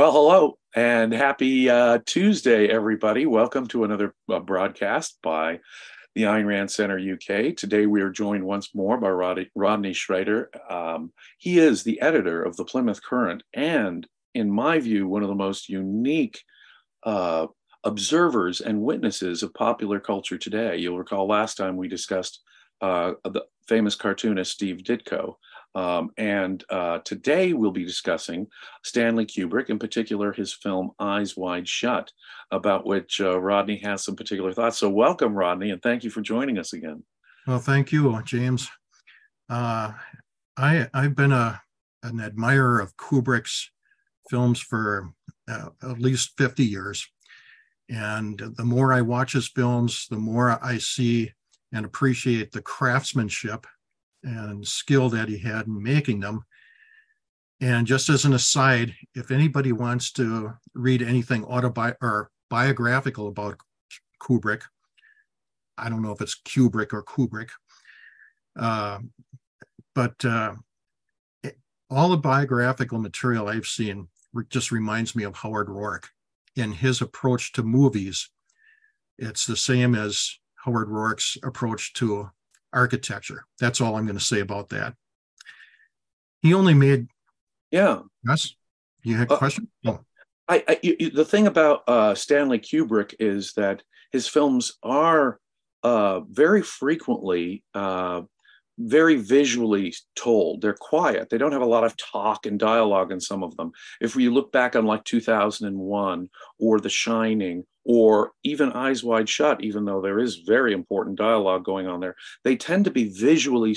Well, hello and happy uh, Tuesday, everybody. Welcome to another uh, broadcast by the Ayn Rand Center UK. Today, we are joined once more by Rodney, Schreiter. Um, he is the editor of the Plymouth Current and, in my view, one of the most unique uh, observers and witnesses of popular culture today. You'll recall last time we discussed uh, the famous cartoonist Steve Ditko. Um, and uh, today we'll be discussing Stanley Kubrick, in particular his film Eyes Wide Shut, about which uh, Rodney has some particular thoughts. So, welcome, Rodney, and thank you for joining us again. Well, thank you, James. Uh, I I've been a an admirer of Kubrick's films for uh, at least fifty years, and the more I watch his films, the more I see and appreciate the craftsmanship and skill that he had in making them. And just as an aside, if anybody wants to read anything autobi or biographical about Kubrick, I don't know if it's Kubrick or Kubrick, uh, but uh, all the biographical material I've seen just reminds me of Howard Roark in his approach to movies. It's the same as Howard Roark's approach to architecture. That's all I'm going to say about that. He only made. Yeah. Yes. You had a uh, question? Oh. I, I you, the thing about uh, Stanley Kubrick is that his films are uh, very frequently uh, very visually told. They're quiet. They don't have a lot of talk and dialogue in some of them. If we look back on like 2001 or The Shining or even Eyes Wide Shut, even though there is very important dialogue going on there, they tend to be visually,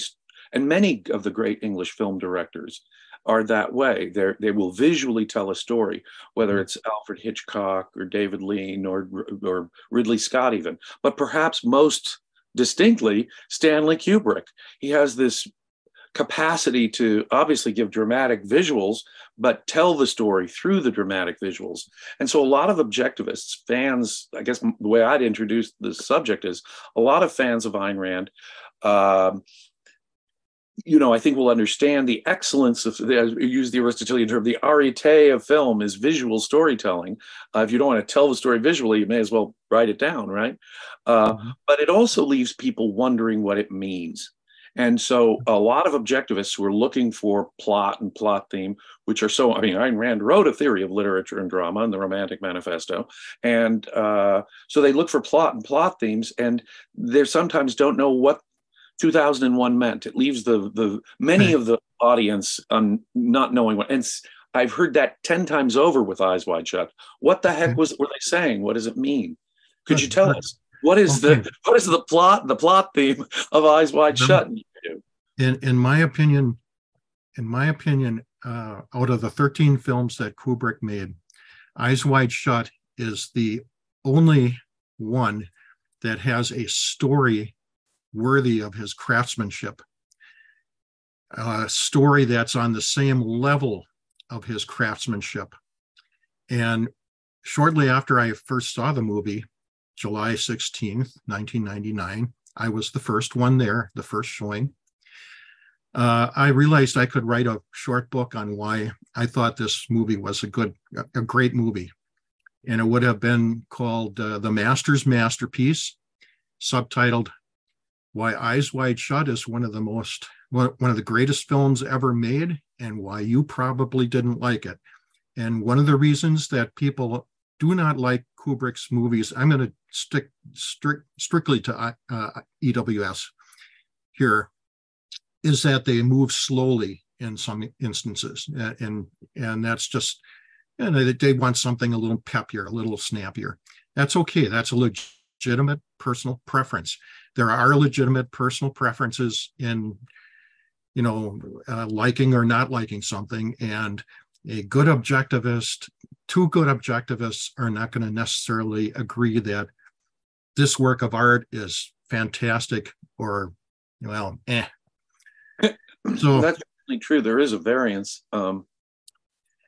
and many of the great English film directors are that way. They they will visually tell a story, whether mm-hmm. it's Alfred Hitchcock or David Lean or or Ridley Scott even. But perhaps most distinctly Stanley Kubrick. He has this capacity to obviously give dramatic visuals, but tell the story through the dramatic visuals. And so a lot of objectivists, fans, I guess the way I'd introduce the subject is a lot of fans of Ayn Rand. Um, you know, I think we'll understand the excellence of, the, use the Aristotelian term, the arete of film is visual storytelling. Uh, if you don't want to tell the story visually, you may as well write it down, right? Uh, mm-hmm. But it also leaves people wondering what it means. And so a lot of objectivists who are looking for plot and plot theme, which are so, I mean, Ayn Rand wrote a theory of literature and drama in the Romantic Manifesto. And uh, so they look for plot and plot themes, and they sometimes don't know what 2001 meant. It leaves the the many of the audience um, not knowing what. And I've heard that ten times over with Eyes Wide Shut. What the heck was were they saying? What does it mean? Could you tell us what is okay. the what is the plot the plot theme of Eyes Wide Shut? In in my opinion, in my opinion, uh, out of the 13 films that Kubrick made, Eyes Wide Shut is the only one that has a story worthy of his craftsmanship. A story that's on the same level of his craftsmanship. And shortly after I first saw the movie, July 16th, 1999, I was the first one there, the first showing. Uh, I realized I could write a short book on why I thought this movie was a good, a great movie. And it would have been called uh, The Master's Masterpiece, subtitled why Eyes Wide Shut is one of the most one of the greatest films ever made, and why you probably didn't like it. And one of the reasons that people do not like Kubrick's movies, I'm going to stick strict, strictly to uh, uh EWS here, is that they move slowly in some instances, and and that's just and they, they want something a little peppier, a little snappier. That's okay. That's a legitimate personal preference there are legitimate personal preferences in you know uh, liking or not liking something and a good objectivist two good objectivists are not going to necessarily agree that this work of art is fantastic or well eh. So that's really true. There is a variance um,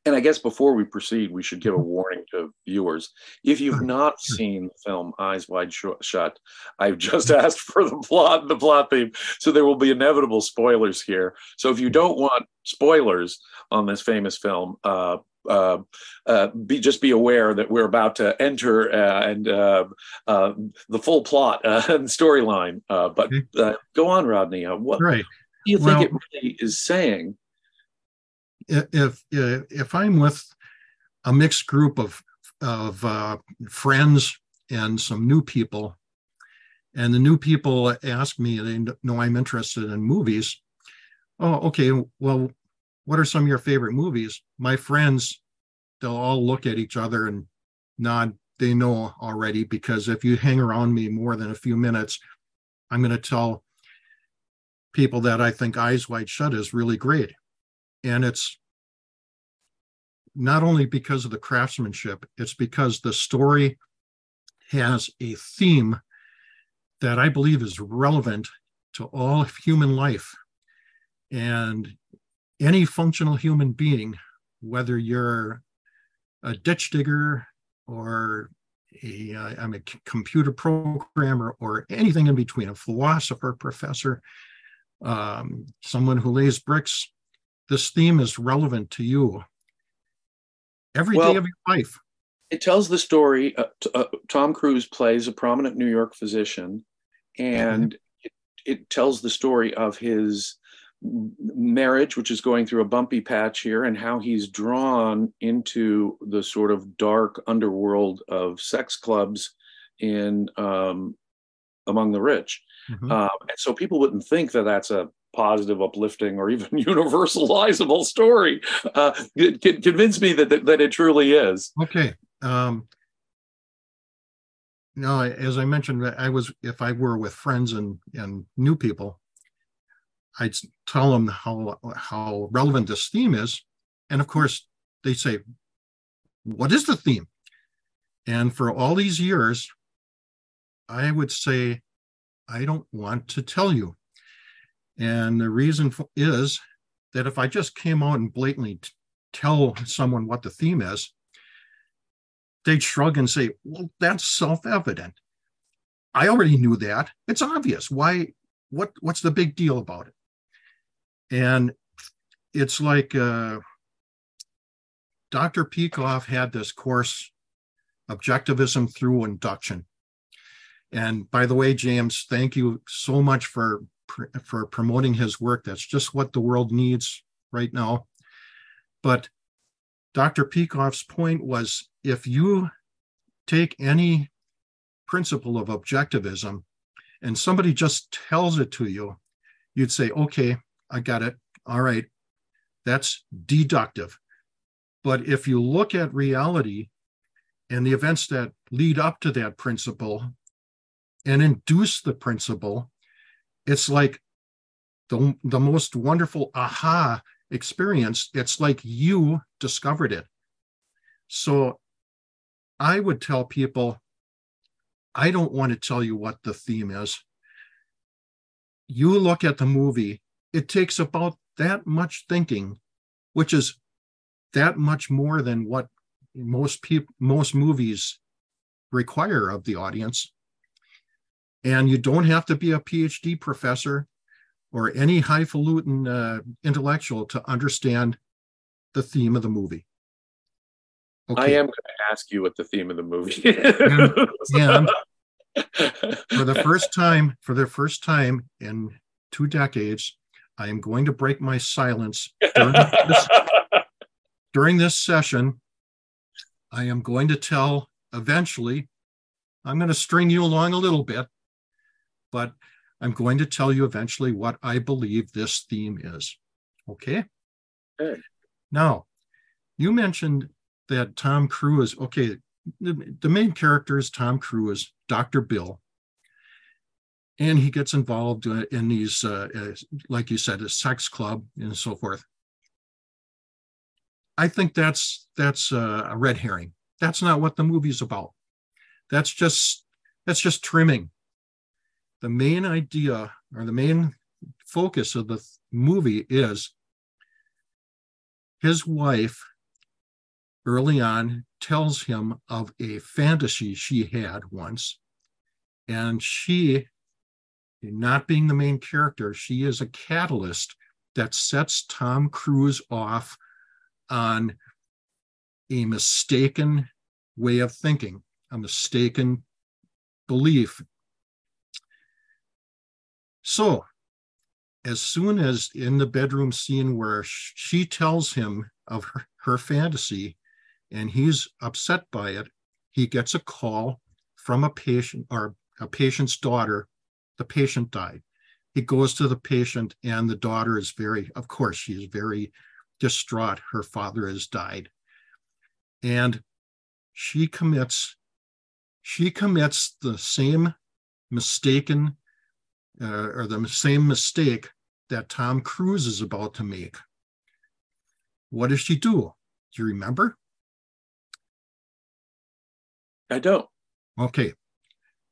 and I guess before we proceed, we should give a warning to viewers. If you've not seen the film Eyes Wide Shut, I've just asked for the plot, the plot theme, so there will be inevitable spoilers here. So if you don't want spoilers on this famous film, uh, uh, uh, be just be aware that we're about to enter uh, and uh, uh, the full plot and storyline. but go on, Rodney. what right. do you think well, it really is saying? If if I'm with a mixed group of of uh, friends and some new people, and the new people ask me, they know I'm interested in movies. Oh, okay. Well, what are some of your favorite movies? My friends, they'll all look at each other and nod. They know already because if you hang around me more than a few minutes, I'm going to tell people that I think Eyes Wide Shut is really great. And it's not only because of the craftsmanship, it's because the story has a theme that I believe is relevant to all human life. And any functional human being, whether you're a ditch digger or a, uh, I'm a computer programmer or anything in between, a philosopher, professor, um, someone who lays bricks, this theme is relevant to you every well, day of your life. It tells the story. Uh, t- uh, Tom Cruise plays a prominent New York physician, and mm-hmm. it, it tells the story of his marriage, which is going through a bumpy patch here, and how he's drawn into the sort of dark underworld of sex clubs in um, among the rich. Mm-hmm. Uh, and so people wouldn't think that that's a positive, uplifting, or even universalizable story. Uh, convince me that, that, that it truly is. Okay. Um, no, as I mentioned, I was if I were with friends and and new people, I'd tell them how how relevant this theme is, and of course they say, "What is the theme?" And for all these years, I would say, "I don't want to tell you." And the reason is that if I just came out and blatantly tell someone what the theme is, they'd shrug and say, "Well, that's self-evident." I already knew that. It's obvious. Why? What? What's the big deal about it? And it's like uh, Dr. Peikoff had this course, Objectivism Through Induction. And by the way, James, thank you so much for for promoting his work. That's just what the world needs right now. But Dr. Peikoff's point was if you take any principle of objectivism and somebody just tells it to you, you'd say, okay, I got it. All right. That's deductive. But if you look at reality and the events that lead up to that principle and induce the principle, it's like the, the most wonderful aha experience. It's like you discovered it. So I would tell people, I don't want to tell you what the theme is. You look at the movie it takes about that much thinking, which is that much more than what most people most movies require of the audience. And you don't have to be a PhD professor or any highfalutin uh, intellectual to understand the theme of the movie. Okay. I am going to ask you what the theme of the movie is. and, and for the first time, for the first time in two decades, I am going to break my silence during this, during this session. I am going to tell eventually, I'm going to string you along a little bit, but I'm going to tell you eventually what I believe this theme is. Okay? okay. Now, you mentioned that Tom Cruise, okay, the, the main character is Tom Cruise, Dr. Bill and he gets involved uh, in these, uh, like you said, a sex club and so forth. I think that's that's uh, a red herring. That's not what the movie's about. That's just that's just trimming. The main idea or the main focus of the movie is his wife early on tells him of a fantasy she had once and she not being the main character, she is a catalyst that sets Tom Cruise off on a mistaken way of thinking, a mistaken belief. So, as soon as in the bedroom scene where she tells him of her, her fantasy and he's upset by it, he gets a call from a patient or a patient's daughter. The patient died. He goes to the patient, and the daughter is very, of course, she's very distraught. Her father has died. And she commits, she commits the same mistaken uh, or the same mistake that Tom Cruise is about to make. What does she do? Do you remember? I don't. Okay.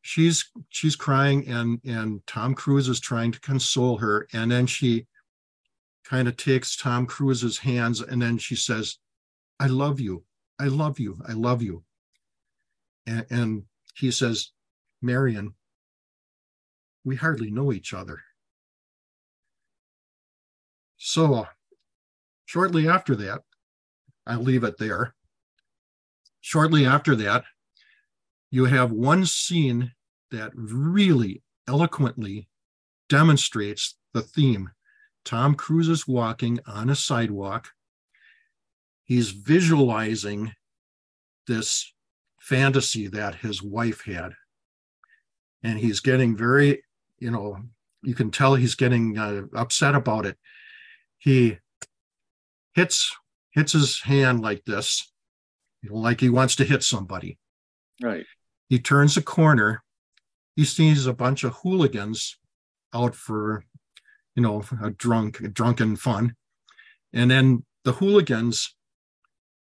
She's she's crying and and Tom Cruise is trying to console her and then she kind of takes Tom Cruise's hands and then she says, "I love you. I love you. I love you." And, and he says, "Marion, we hardly know each other." So, uh, shortly after that, I'll leave it there. Shortly after that, you have one scene that really eloquently demonstrates the theme. Tom Cruise is walking on a sidewalk. He's visualizing this fantasy that his wife had. And he's getting very, you know, you can tell he's getting uh, upset about it. He hits hits his hand like this, you know, like he wants to hit somebody. Right. He turns a corner. He sees a bunch of hooligans out for, you know, a drunk, a drunken fun. And then the hooligans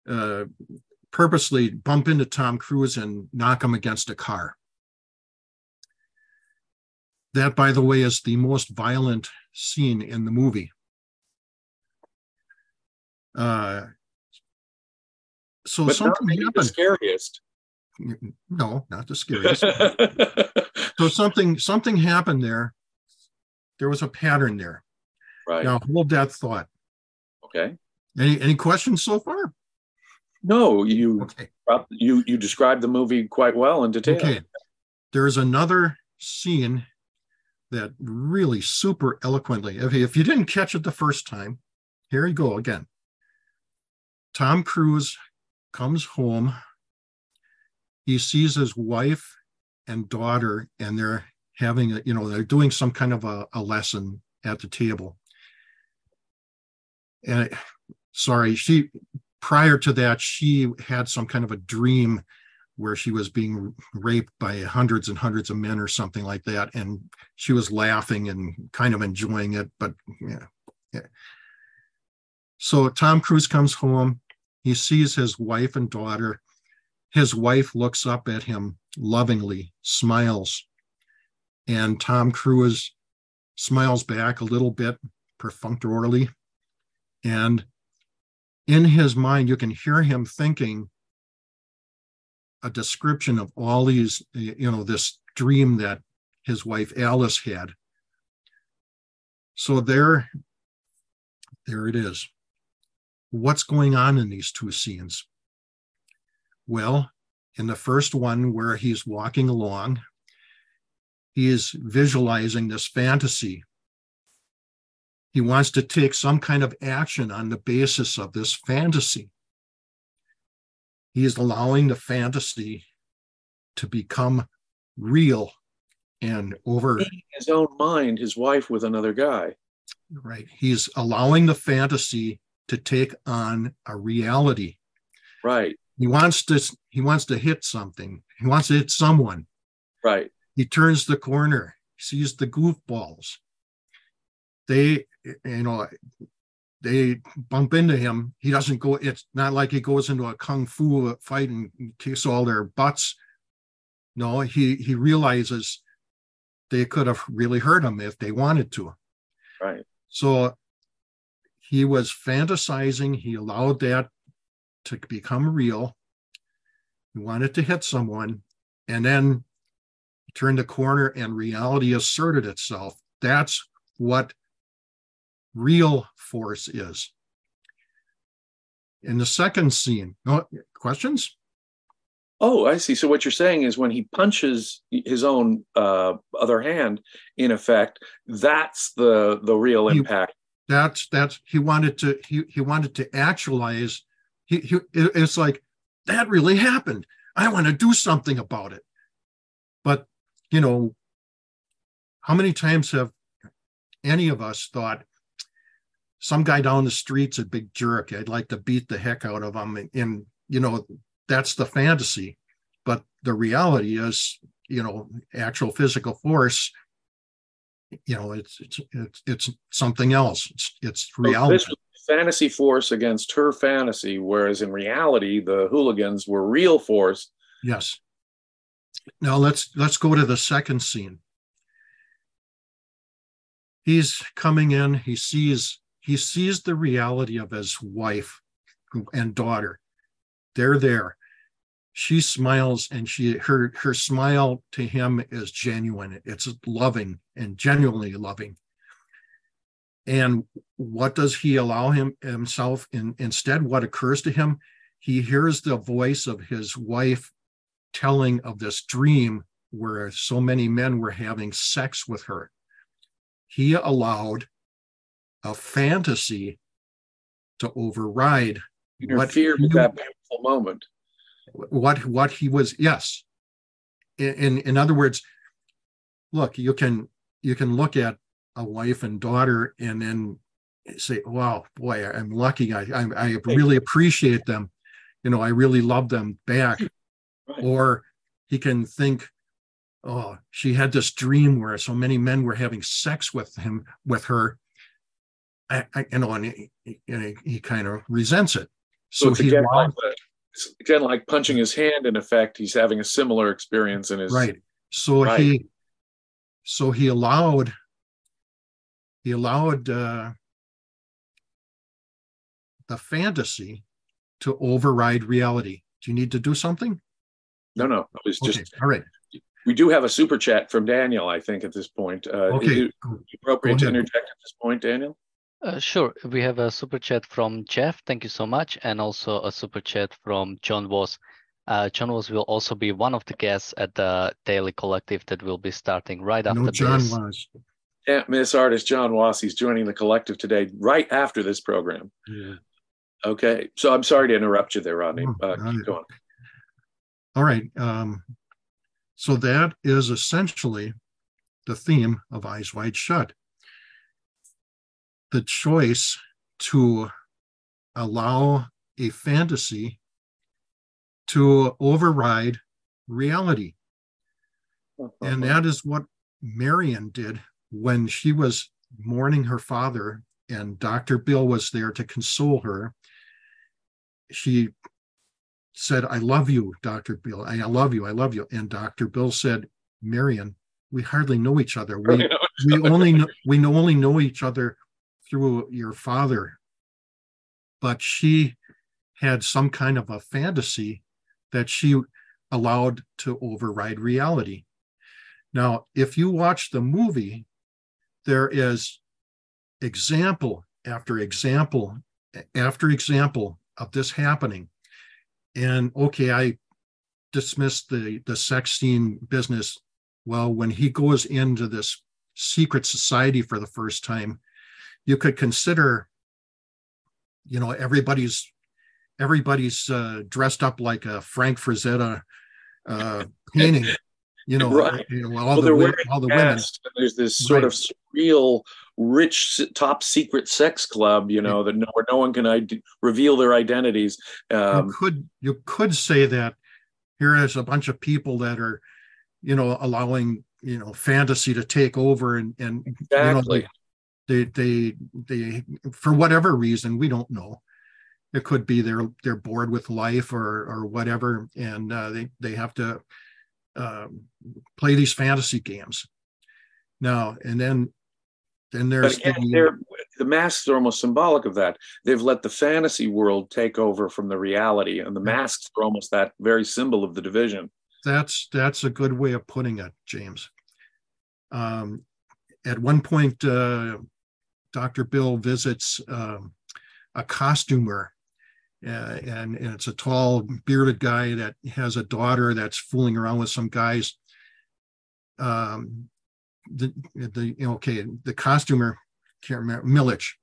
uh, purposely bump into Tom Cruise and knock him against a car. That, by the way, is the most violent scene in the movie. Uh, so but something happened. The scariest no, not the scariest. so something something happened there. There was a pattern there. Right. Now hold that thought. Okay. Any any questions so far? No, you okay. you you described the movie quite well in detail. Okay. There's another scene that really super eloquently. If, if you didn't catch it the first time, here you go again. Tom Cruise comes home he sees his wife and daughter and they're having a, you know they're doing some kind of a, a lesson at the table and sorry she prior to that she had some kind of a dream where she was being raped by hundreds and hundreds of men or something like that and she was laughing and kind of enjoying it but yeah, yeah. so tom cruise comes home he sees his wife and daughter his wife looks up at him lovingly, smiles, and Tom Cruise smiles back a little bit perfunctorily. And in his mind, you can hear him thinking a description of all these, you know, this dream that his wife Alice had. So there, there it is. What's going on in these two scenes? Well, in the first one where he's walking along, he is visualizing this fantasy. He wants to take some kind of action on the basis of this fantasy. He is allowing the fantasy to become real and over his own mind, his wife with another guy. Right. He's allowing the fantasy to take on a reality. Right. He wants to he wants to hit something. He wants to hit someone. Right. He turns the corner, sees the goofballs. They, you know, they bump into him. He doesn't go, it's not like he goes into a kung fu fight and kicks all their butts. No, he he realizes they could have really hurt him if they wanted to. Right. So he was fantasizing. He allowed that to become real. He wanted to hit someone, and then he turned the corner and reality asserted itself. That's what real force is. in the second scene, no questions? Oh, I see. So what you're saying is when he punches his own uh, other hand, in effect, that's the the real He- impact. That's that's he wanted to he he wanted to actualize. He, he it- it's like that really happened. I want to do something about it. But you know, how many times have any of us thought some guy down the street's a big jerk? I'd like to beat the heck out of him. And, and you know, that's the fantasy. But the reality is, you know, actual physical force. You know, it's it's it's it's something else. It's it's So reality. This was fantasy force against her fantasy, whereas in reality, the hooligans were real force. Yes. Now let's let's go to the second scene. He's coming in, he sees he sees the reality of his wife and daughter. They're there. She smiles and she her her smile to him is genuine. It's loving and genuinely loving. And what does he allow him himself in instead what occurs to him? He hears the voice of his wife telling of this dream where so many men were having sex with her. He allowed a fantasy to override Interfered with he- that painful moment. what what he was yes. In, in in other words look you can you can look at a wife and daughter and then say wow boy i'm lucky. I i, I really appreciate them. You know i really love them back. Right. or he can think oh she had this dream where so many men were having sex with him with her I, I you know and he, he, he kind of resents it So, so, again like, the- again like punching his hand. In effect, he's having a similar experience in his right so he so he allowed he allowed uh the fantasy to override reality do you need to do something No, no, it was just. okay all right We do have a super chat from Daniel. I think at this point. Uh, okay appropriate to interject at this point, Daniel? Uh, sure. We have a super chat from Jeff. Thank you so much. And also a super chat from John Was. Uh, John Was will also be one of the guests at the Daily Collective that will be starting right after no john this. was Can't miss artist John Wassey's joining the collective today, right after this program. Yeah. Okay, so I'm sorry to interrupt you there, Rodney. Oh, Uh, keep going. all right um so that is essentially the theme of eyes wide shut the choice to allow a fantasy to override reality and uh-huh. that is what Marion did when she was mourning her father and Dr. Bill was there to console her. She said, I love you, Dr. Bill. I love you. I love you. And Dr. Bill said, Marion, we hardly know each other. We, we only know, we know- only know each other through your father. But she had some kind of a fantasy that she allowed to override reality. Now, if you watch the movie, there is example after example after example of this happening. And okay, I dismissed the the sex scene business. Well, when he goes into this secret society for the first time, you could consider, you know, everybody's everybody's uh, dressed up like a Frank Frazetta uh, painting. You know, Right. you know, all well, the wearing all the women. There's this sort Right. of surreal, rich, top secret sex club, you know, that no, where no one can ide- reveal their identities. Um, you could you could say that here is a bunch of people that are you know allowing you know fantasy to take over and and exactly. you know they they they for whatever reason we don't know it could be they're they're bored with life or or whatever and uh, they they have to um, play these fantasy games now and then then there's again, the, the masks are almost symbolic of that. They've let the fantasy world take over from the reality, and the masks are almost that very symbol of the division. that's that's a good way of putting it james um, at one point uh, dr bill visits um, a costumer uh, and, and it's a tall bearded guy that has a daughter that's fooling around with some guys. Um, the the okay the costumer can't remember Milich.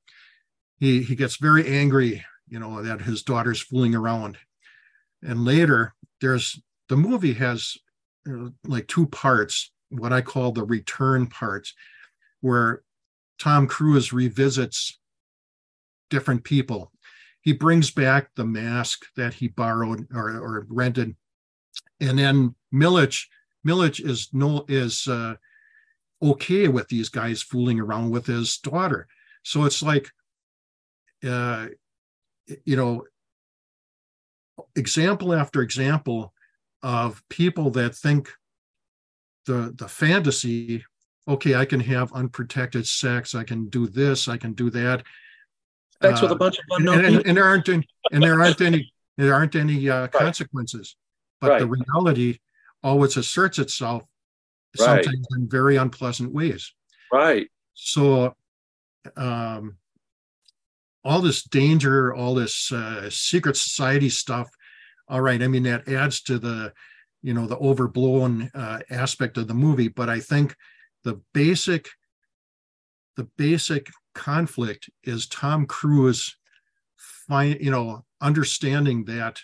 He he gets very angry, you know, that his daughter's fooling around, and later there's the movie has you know, like two parts, what I call the return parts, where Tom Cruise revisits different people. He brings back the mask that he borrowed or, or rented, and then Milich Milich is no is uh, okay with these guys fooling around with his daughter. So it's like, uh, you know, example after example of people that think the the fantasy okay i can have unprotected sex i can do this i can do that sex uh, with a uh, bunch of unknown and, and, and, there aren't any and there aren't any there aren't any uh, right. consequences but right. the reality always asserts itself right. sometimes in very unpleasant ways right so um all this danger all this uh, secret society stuff all right i mean that adds to the you know the overblown uh, aspect of the movie but i think the basic the basic conflict is tom cruise find you know understanding that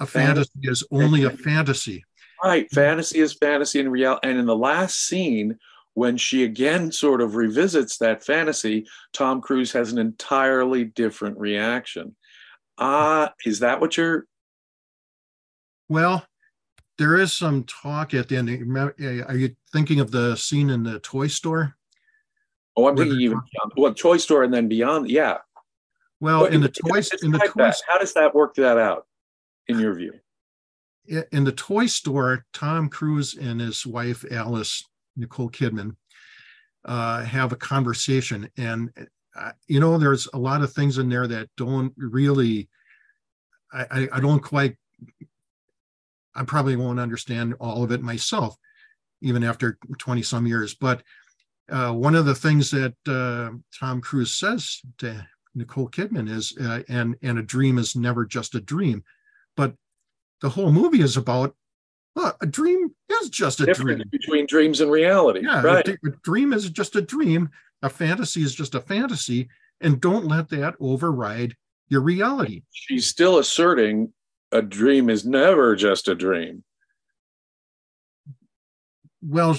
a fantasy is only a fantasy right fantasy is fantasy and real and in the last scene when she again sort of revisits that fantasy tom cruise has an entirely different reaction Ah, uh, is that what you're? Well, there is some talk at the end. Are you thinking of the scene in the toy store? Oh, I'm thinking even beyond, well, toy store and then beyond. Yeah. Well, in the toy store in the toy, how does that work that out, in your view? In the toy store, Tom Cruise and his wife Alice Nicole Kidman uh, have a conversation, and you know, there's a lot of things in there that don't really, I, I, I don't quite, I probably won't understand all of it myself, even after 20 some years. But uh, one of the things that uh, Tom Cruise says to Nicole Kidman is, uh, and and a dream is never just a dream, but the whole movie is about well, a dream is just a Difference dream between dreams and reality. Yeah, right. A, a dream is just a dream, a fantasy is just a fantasy, and don't let that override your reality. She's still asserting a dream is never just a dream. Well,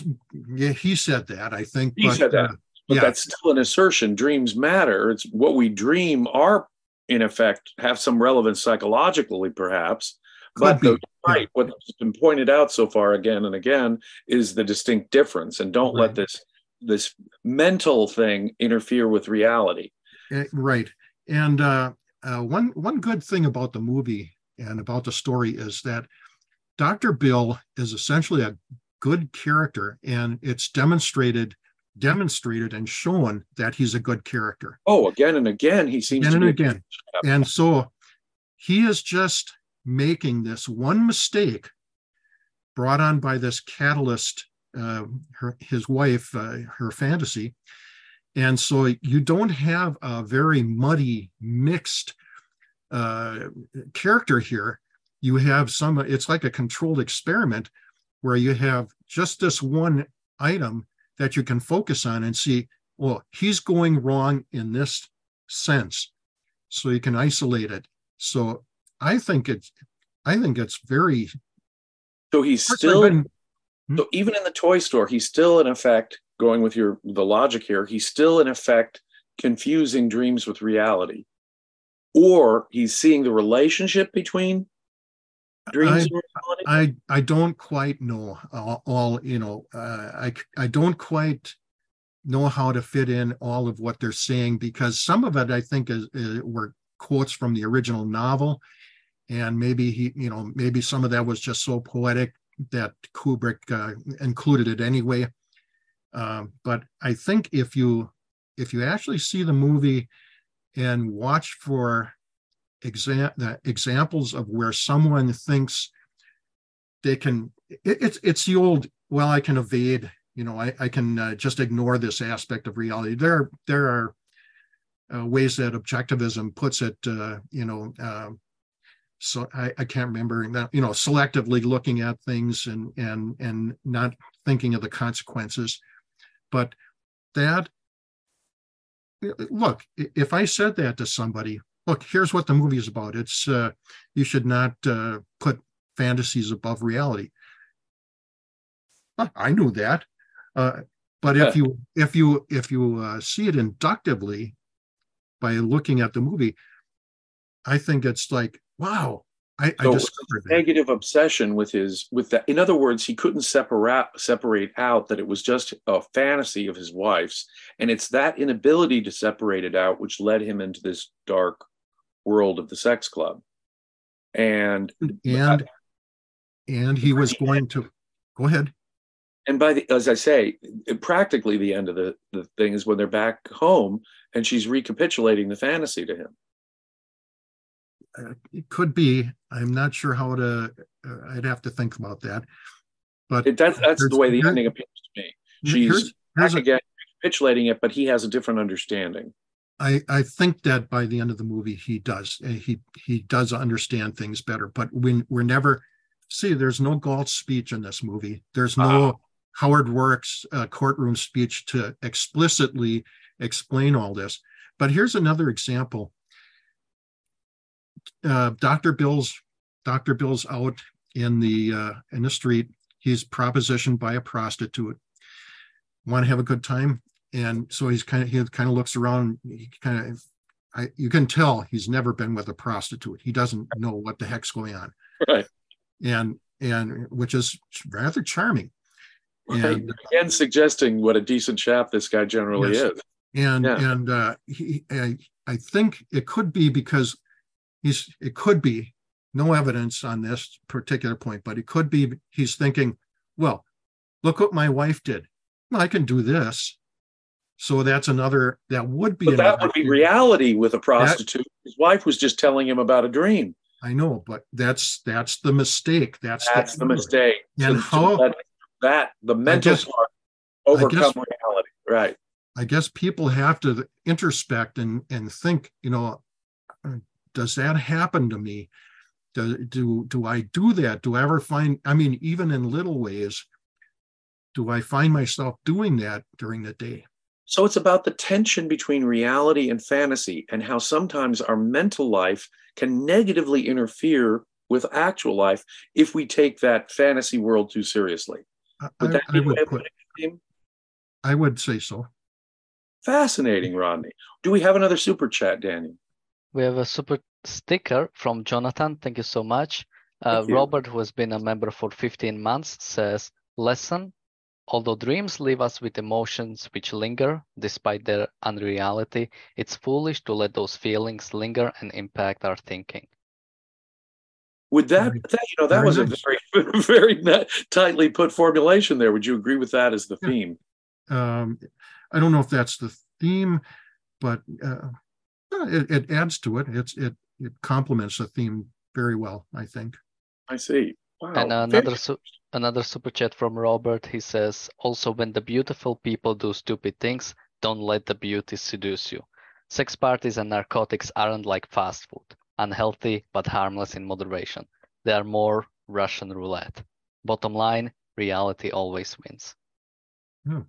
yeah, he said that, I think. He but, said that. Uh, but yeah. that's still an assertion. Dreams matter. It's what we dream are, in effect, have some relevance psychologically, perhaps. But the, right, what's been pointed out so far again and again is the distinct difference. And don't right. let this this mental thing interfere with reality. Eh, right. And uh, uh, one one good thing about the movie and about the story is that Dr. Bill is essentially a good character, and it's demonstrated demonstrated and shown that he's a good character. Oh, again and again, he seems again and again. And so he is just making this one mistake brought on by this catalyst uh, her, his wife, uh, her fantasy. And so you don't have a very muddy, mixed uh, character here. You have some, it's like a controlled experiment where you have just this one item that you can focus on and see, well, he's going wrong in this sense. So you can isolate it. So I think it's, I think it's very. So he's still. Been, Hmm? So even in the toy store, he's still in effect going with your the logic here. He's still in effect confusing dreams with reality, or he's seeing the relationship between dreams I, and reality. I I don't quite know all, all you know. Uh, I I don't quite know how to fit in all of what they're saying because some of it I think is, is were quotes from the original novel and maybe he you know maybe some of that was just so poetic that Kubrick uh, included it anyway. Uh, but I think if you if you actually see the movie and watch for examples of where someone thinks they can, it, it's it's the old well I can evade you know I, I can uh, just ignore this aspect of reality. There there are uh, ways that objectivism puts it. Uh, you know, uh, so I, I can't remember that. You know, selectively looking at things and and and not thinking of the consequences. But that look, if I said that to somebody, look, here's what the movie is about. It's uh, you should not uh, put fantasies above reality. I knew that, uh, but if you if you if you uh, see it inductively by looking at the movie, I think it's like, wow, I, so I discovered negative obsession with his with that. In other words, he couldn't separate separate out that it was just a fantasy of his wife's, and it's that inability to separate it out which led him into this dark world of the sex club. And and and he was going to go ahead. And by the as I say, practically the end of the the thing is when they're back home and she's recapitulating the fantasy to him. Uh, it could be. I'm not sure how to. Uh, I'd have to think about that. But it, that's that's the way the ending appears to me. She's here's, here's again recapitulating it, but he has a different understanding. I I think that by the end of the movie he does uh, he he does understand things better. But when we're never see, there's no Galt speech in this movie. There's no uh, Howard Roark's uh, courtroom speech to explicitly explain all this. But here's another example uh, Dr. Bill's Dr. Bill's out in the uh, in the street. He's propositioned by a prostitute. Want to have a good time, and so he's kind of he kind of looks around. He kind of I, you can tell he's never been with a prostitute. He doesn't know what the heck's going on. Right. And and which is rather charming. Right. And again, suggesting what a decent chap this guy generally yes. is. And yeah. and uh, he, I, I think it could be because he's it could be no evidence on this particular point, but it could be he's thinking, well, look what my wife did. Well, I can do this. So that's another that would be but that would be reality with a prostitute. That, His wife was just telling him about a dream. I know, but that's that's the mistake. That's that's the, the mistake. And how that the mental guess, part overcome guess, reality. Right. I guess people have to introspect and and think, you know, does that happen to me? Do, do, do I do that? Do I ever find, I mean, even in little ways, do I find myself doing that during the day? So it's about the tension between reality and fantasy and how sometimes our mental life can negatively interfere with actual life if we take that fantasy world too seriously. Would I, that be I would, put, I would say so. Fascinating, Rodney. Do we have another super chat, Danny? We have a super sticker from Jonathan. Thank you so much. Uh, you. Robert, who has been a member for 15 months, says, Lesson Although dreams leave us with emotions which linger despite their unreality, it's foolish to let those feelings linger and impact our thinking. Would that, that you know, that very was nice. a very, very tightly put formulation there. Would you agree with that as the yeah. theme? Um, I don't know if that's the theme, but uh, it, it adds to it. It's it it complements the theme very well, I think. I see. Wow. And another su- another super chat from Robert. He says, also when the beautiful people do stupid things, don't let the beauty seduce you. Sex parties and narcotics aren't like fast food, unhealthy but harmless in moderation. They are more Russian roulette. Bottom line, reality always wins. Yeah.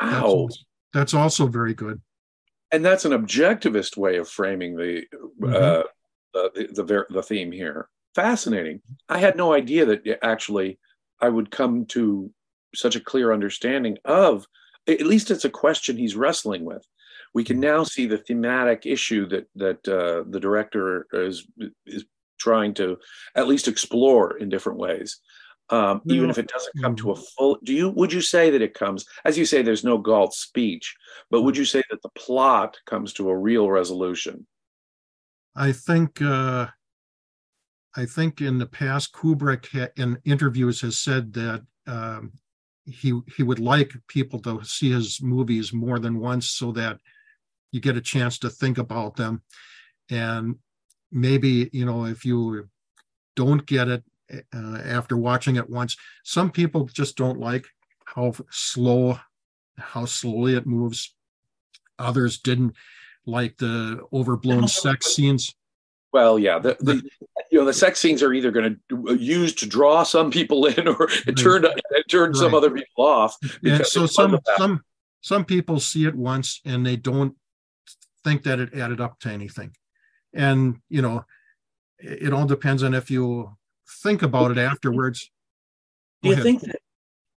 Wow. That's that's also very good and that's an objectivist way of framing the mm-hmm. uh, the, the the theme here. Fascinating. I had no idea that actually I would come to such a clear understanding of. At least it's a question he's wrestling with. We can now see the thematic issue that that uh, the director is is trying to at least explore in different ways um, even if it doesn't come to a mm-hmm. full do you would you say that it comes as you say there's no galt speech but would you say that the plot comes to a real resolution? I think uh, i think in the past kubrick ha- in interviews has said that um, he he would like people to see his movies more than once so that you get a chance to think about them. And maybe you know if you don't get it uh, after watching it once. Some people just don't like how slow, how slowly it moves. Others didn't like the overblown sex scenes. Well, yeah, the, the you know the sex scenes are either going to use to draw some people in or it turn it turn some Right. other people off. And so some some some people see it once and they don't think that it added up to anything. And you know, it all depends on if you think about it afterwards. Do Go you ahead. think that?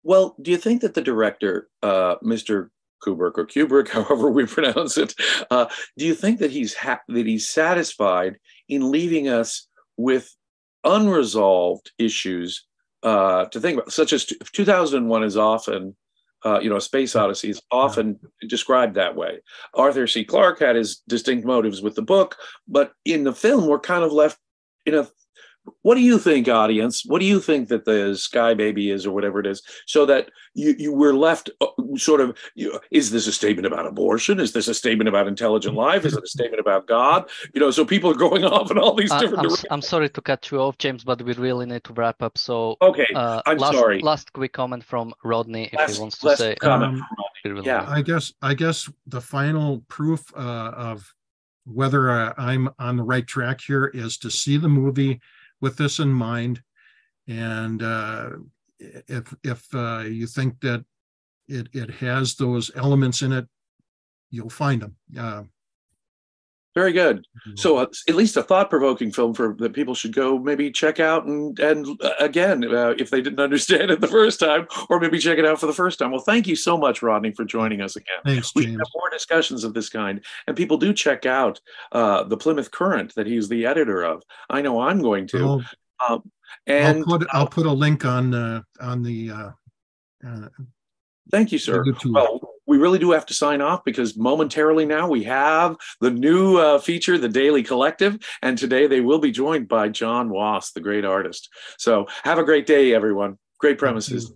Well, do you think that the director, uh, Mr. Kubrick or Kubrick, however we pronounce it, uh, do you think that he's ha- that he's satisfied in leaving us with unresolved issues uh, to think about, such as t- 2001 is often. Uh, you know, Space Odyssey is often described that way. Arthur C. Clarke had his distinct motives with the book, but in the film, we're kind of left in a what do you think audience what do you think that the sky baby is or whatever it is so that you you were left uh, sort of you, is this a statement about abortion is this a statement about intelligent life is it a statement about god you know so people are going off in all these different I'm, directions I'm sorry to cut you off, James, but we really need to wrap up. So, okay uh, I'm last, sorry. last quick comment from Rodney, if last, he wants to last say. comment Um, from Rodney. really yeah. need- I guess I guess the final proof uh, of whether uh, I'm on the right track here is to see the movie with this in mind, and uh, if if uh, you think that it it has those elements in it, you'll find them. Very good. So uh, at least a thought-provoking film for that people should go maybe check out and and uh, again uh, if they didn't understand it the first time or maybe check it out for the first time. Well thank you so much rodney for joining us again. Thanks, we James. have more discussions of this kind and people do check out uh, the plymouth current that he's the editor of. I know i'm going to. I'll, um, and I'll put I'll put a link on uh, on the uh, uh, thank you sir. well we really do have to sign off because momentarily now we have the new uh, feature the daily collective and today they will be joined by john wass the great artist. So have a great day everyone. Great premises